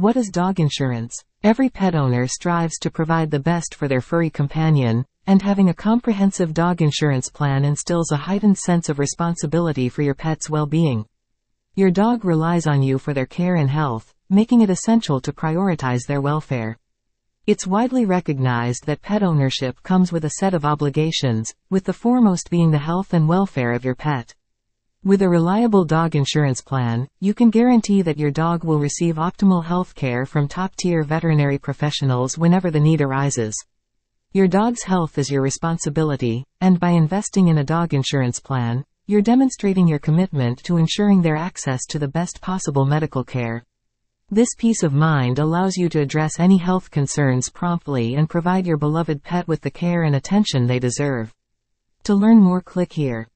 What is dog insurance? Every pet owner strives to provide the best for their furry companion, and having a comprehensive dog insurance plan instills a heightened sense of responsibility for your pet's well-being. Your dog relies on you for their care and health, making it essential to prioritize their welfare. It's widely recognized that pet ownership comes with a set of obligations, with the foremost being the health and welfare of your pet. With a reliable dog insurance plan, you can guarantee that your dog will receive optimal health care from top-tier veterinary professionals whenever the need arises. Your dog's health is your responsibility, and by investing in a dog insurance plan, you're demonstrating your commitment to ensuring their access to the best possible medical care. This peace of mind allows you to address any health concerns promptly and provide your beloved pet with the care and attention they deserve. To learn more click here.